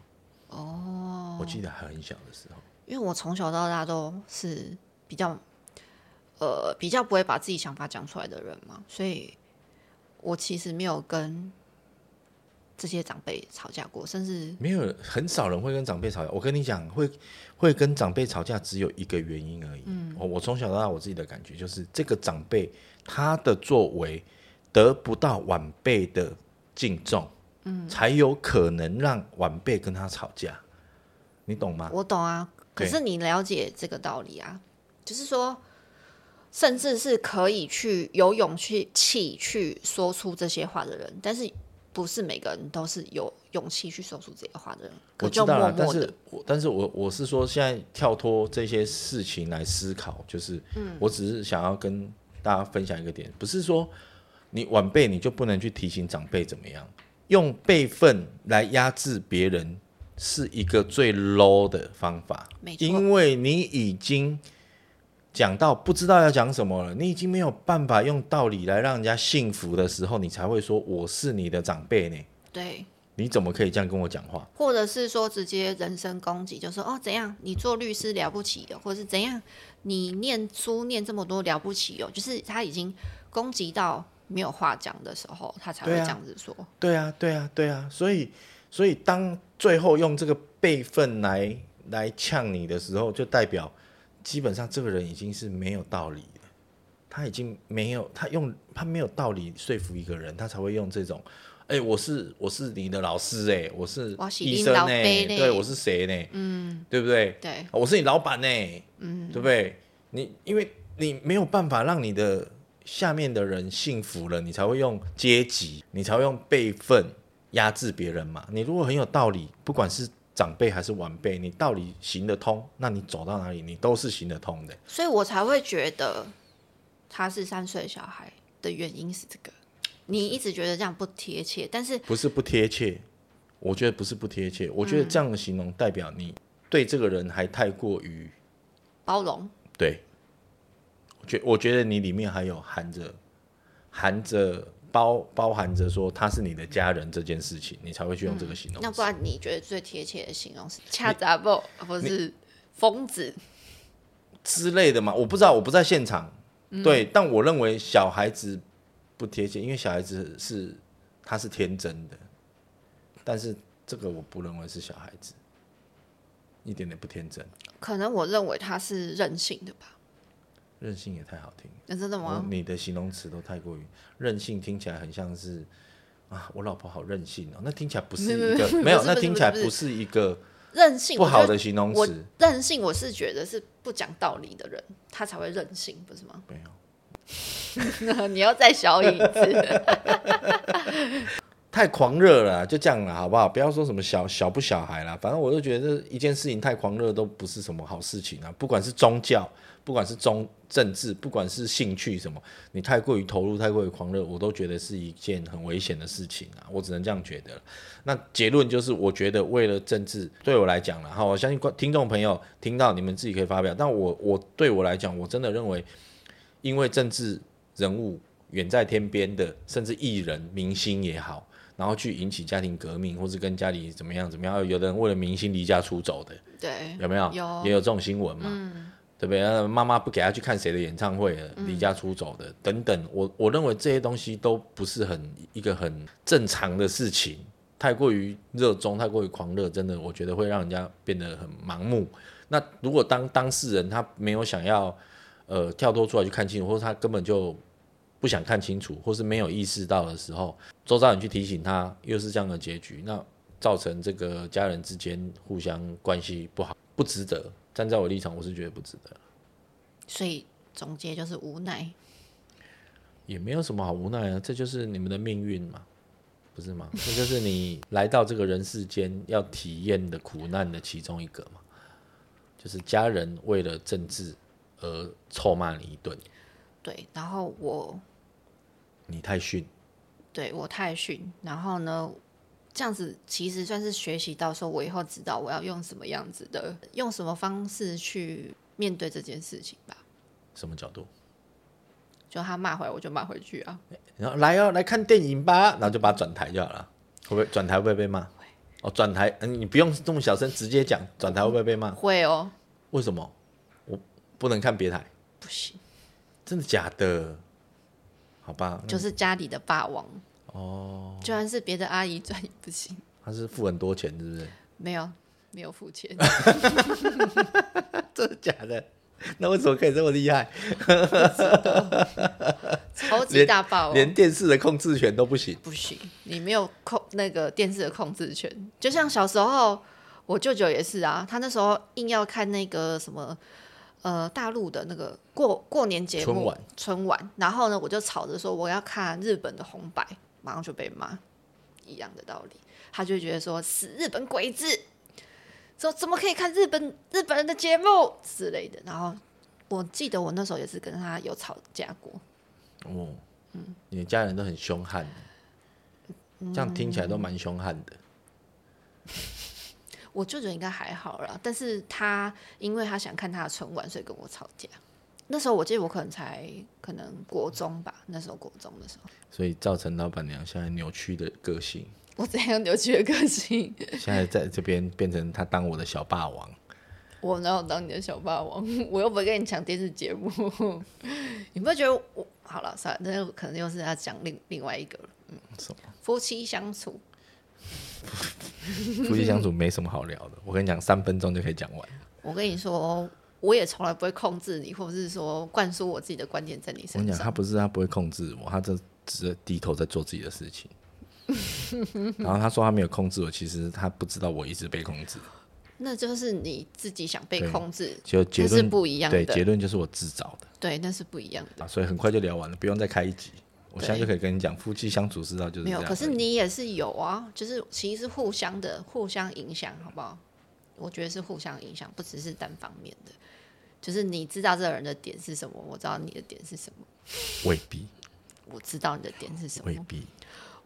哦，我记得还很小的时候，因为我从小到大都是比较，呃，比较不会把自己想法讲出来的人嘛，所以我其实没有跟这些长辈吵架过，甚至没有很少人会跟长辈吵架。我跟你讲，会会跟长辈吵架，只有一个原因而已。嗯，我从小到大我自己的感觉就是，这个长辈他的作为得不到晚辈的敬重。才有可能让晚辈跟他吵架，你懂吗？我懂啊，可是你了解这个道理啊？就是说，甚至是可以去有勇气去说出这些话的人，但是不是每个人都是有勇气去说出这些话的人。我知道了，但是我但是我我是说，现在跳脱这些事情来思考，就是，嗯，我只是想要跟大家分享一个点，不是说你晚辈你就不能去提醒长辈怎么样。用辈分来压制别人是一个最 low 的方法，因为你已经讲到不知道要讲什么了，你已经没有办法用道理来让人家信服的时候，你才会说我是你的长辈呢。对，你怎么可以这样跟我讲话？或者是说直接人身攻击，就说哦怎样，你做律师了不起哦，或者是怎样，你念书念这么多了不起哦，就是他已经攻击到。没有话讲的时候，他才会这样子说。对啊，对啊，对啊。所以，所以当最后用这个辈分来来呛你的时候，就代表基本上这个人已经是没有道理了。他已经没有他用他没有道理说服一个人，他才会用这种。哎，我是我是你的老师哎，我是医生呢，对，我是谁呢？嗯，对不对？对，我是你老板呢，嗯，对不对？你因为你没有办法让你的。下面的人幸福了，你才会用阶级，你才会用辈分压制别人嘛。你如果很有道理，不管是长辈还是晚辈，你道理行得通，那你走到哪里，你都是行得通的。所以我才会觉得他是三岁小孩的原因是这个。你一直觉得这样不贴切，但是不是不贴切？我觉得不是不贴切，我觉得这样的形容代表你对这个人还太过于包容。对。觉我觉得你里面还有含着含着包包含着说他是你的家人这件事情，你才会去用这个形容。那不然你觉得最贴切的形容是恰杂不，或是疯子之类的吗？我不知道，我不在现场。对，但我认为小孩子不贴切，因为小孩子是他是天真的，但是这个我不认为是小孩子，一点点不天真。可能我认为他是任性的吧。任性也太好听，那真的吗？你的形容词都太过于任性，听起来很像是啊，我老婆好任性哦。那听起来不是一个没有，那听起来不是一个任性不好的形容词。任性，我是觉得是不讲道理的人，他才会任性，不是吗？没有。你要再小一次，太狂热了，就这样了，好不好？不要说什么小小不小孩了，反正我就觉得一件事情太狂热都不是什么好事情啊。不管是宗教，不管是中政治，不管是兴趣什么，你太过于投入，太过于狂热，我都觉得是一件很危险的事情啊。我只能这样觉得。那结论就是，我觉得为了政治，对我来讲了，哈，我相信听众朋友听到你们自己可以发表，但我我对我来讲，我真的认为。因为政治人物远在天边的，甚至艺人、明星也好，然后去引起家庭革命，或是跟家里怎么样怎么样，有的人为了明星离家出走的，对，有没有？有，也有这种新闻嘛，对不对？妈妈不给他去看谁的演唱会了，离家出走的等等，我我认为这些东西都不是很一个很正常的事情，太过于热衷，太过于狂热，真的我觉得会让人家变得很盲目。那如果当当事人他没有想要。呃，跳脱出来去看清楚，或者他根本就不想看清楚，或是没有意识到的时候，周遭人去提醒他，又是这样的结局，那造成这个家人之间互相关系不好，不值得。站在我立场，我是觉得不值得。所以总结就是无奈，也没有什么好无奈啊，这就是你们的命运嘛，不是吗？这就是你来到这个人世间要体验的苦难的其中一个嘛，就是家人为了政治。而臭骂你一顿，对，然后我，你太逊，对我太逊，然后呢，这样子其实算是学习到说，我以后知道我要用什么样子的，用什么方式去面对这件事情吧。什么角度？就他骂回来，我就骂回去啊。然后来哦，来看电影吧，然后就把转台就好了。会不会转台会不会被骂？哦，转台，嗯，你不用这么小声，直接讲，转台会不会被骂？会哦。为什么？我不能看别台，不行，真的假的？好吧，就是家里的霸王哦，就算是别的阿姨赚也不行。他是付很多钱，是不是？没有，没有付钱。真的假的？那为什么可以这么厉害？超级大霸王，连电视的控制权都不行。不行，你没有控那个电视的控制权。就像小时候，我舅舅也是啊，他那时候硬要看那个什么。呃，大陆的那个过过年节目春晚，春晚，然后呢，我就吵着说我要看日本的红白，马上就被骂，一样的道理，他就觉得说死日本鬼子，说怎么可以看日本日本人的节目之类的，然后我记得我那时候也是跟他有吵架过。哦，嗯，你的家人都很凶悍，这样听起来都蛮凶悍的。我舅舅应该还好啦，但是他因为他想看他的春晚，所以跟我吵架。那时候我记得我可能才可能国中吧，那时候国中的时候，所以造成老板娘现在扭曲的个性。我怎样扭曲的个性？现在在这边变成他当我的小霸王。我哪有当你的小霸王？我又不会跟你抢电视节目。你不会觉得我好了？算了，那可能又是要讲另另外一个了。嗯，什么？夫妻相处。夫妻相处没什么好聊的，我跟你讲，三分钟就可以讲完。我跟你说，我也从来不会控制你，或者是说灌输我自己的观点在你身上。我跟你讲，他不是他不会控制我，他就只是低头在做自己的事情。然后他说他没有控制我，其实他不知道我一直被控制。那就是你自己想被控制，就结论是不一样的。对，结论就是我自找的。对，那是不一样的。所以很快就聊完了，不用再开一集。我现在就可以跟你讲，夫妻相处之道就是没有。可是你也是有啊，就是其实是互相的，互相影响，好不好？我觉得是互相影响，不只是单方面的。就是你知道这个人的点是什么，我知道你的点是什么。未必。我知道你的点是什么。未必。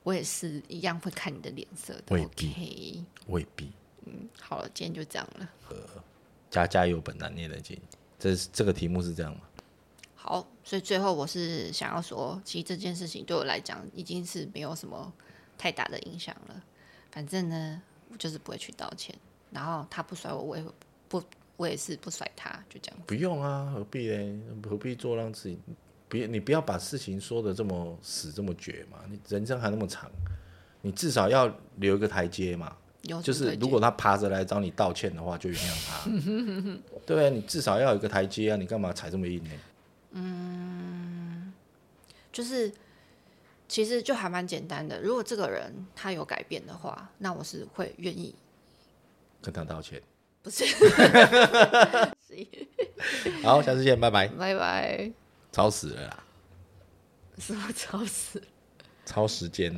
我也是一样会看你的脸色的。未必。未必。嗯，好了，今天就这样了。呃，家家有本难念的经，这这个题目是这样吗？好，所以最后我是想要说，其实这件事情对我来讲已经是没有什么太大的影响了。反正呢，我就是不会去道歉，然后他不甩我，我也不，我也是不甩他，就这样。不用啊，何必呢？何必做让自己？不，你不要把事情说的这么死这么绝嘛。你人生还那么长，你至少要留一个台阶嘛。就是如果他爬着来找你道歉的话，就原谅他。对不对？你至少要有一个台阶啊！你干嘛踩这么硬呢？嗯，就是其实就还蛮简单的。如果这个人他有改变的话，那我是会愿意跟他道歉。不是。好，下次见，拜拜。拜拜。超时了啦！什么超时？超时间。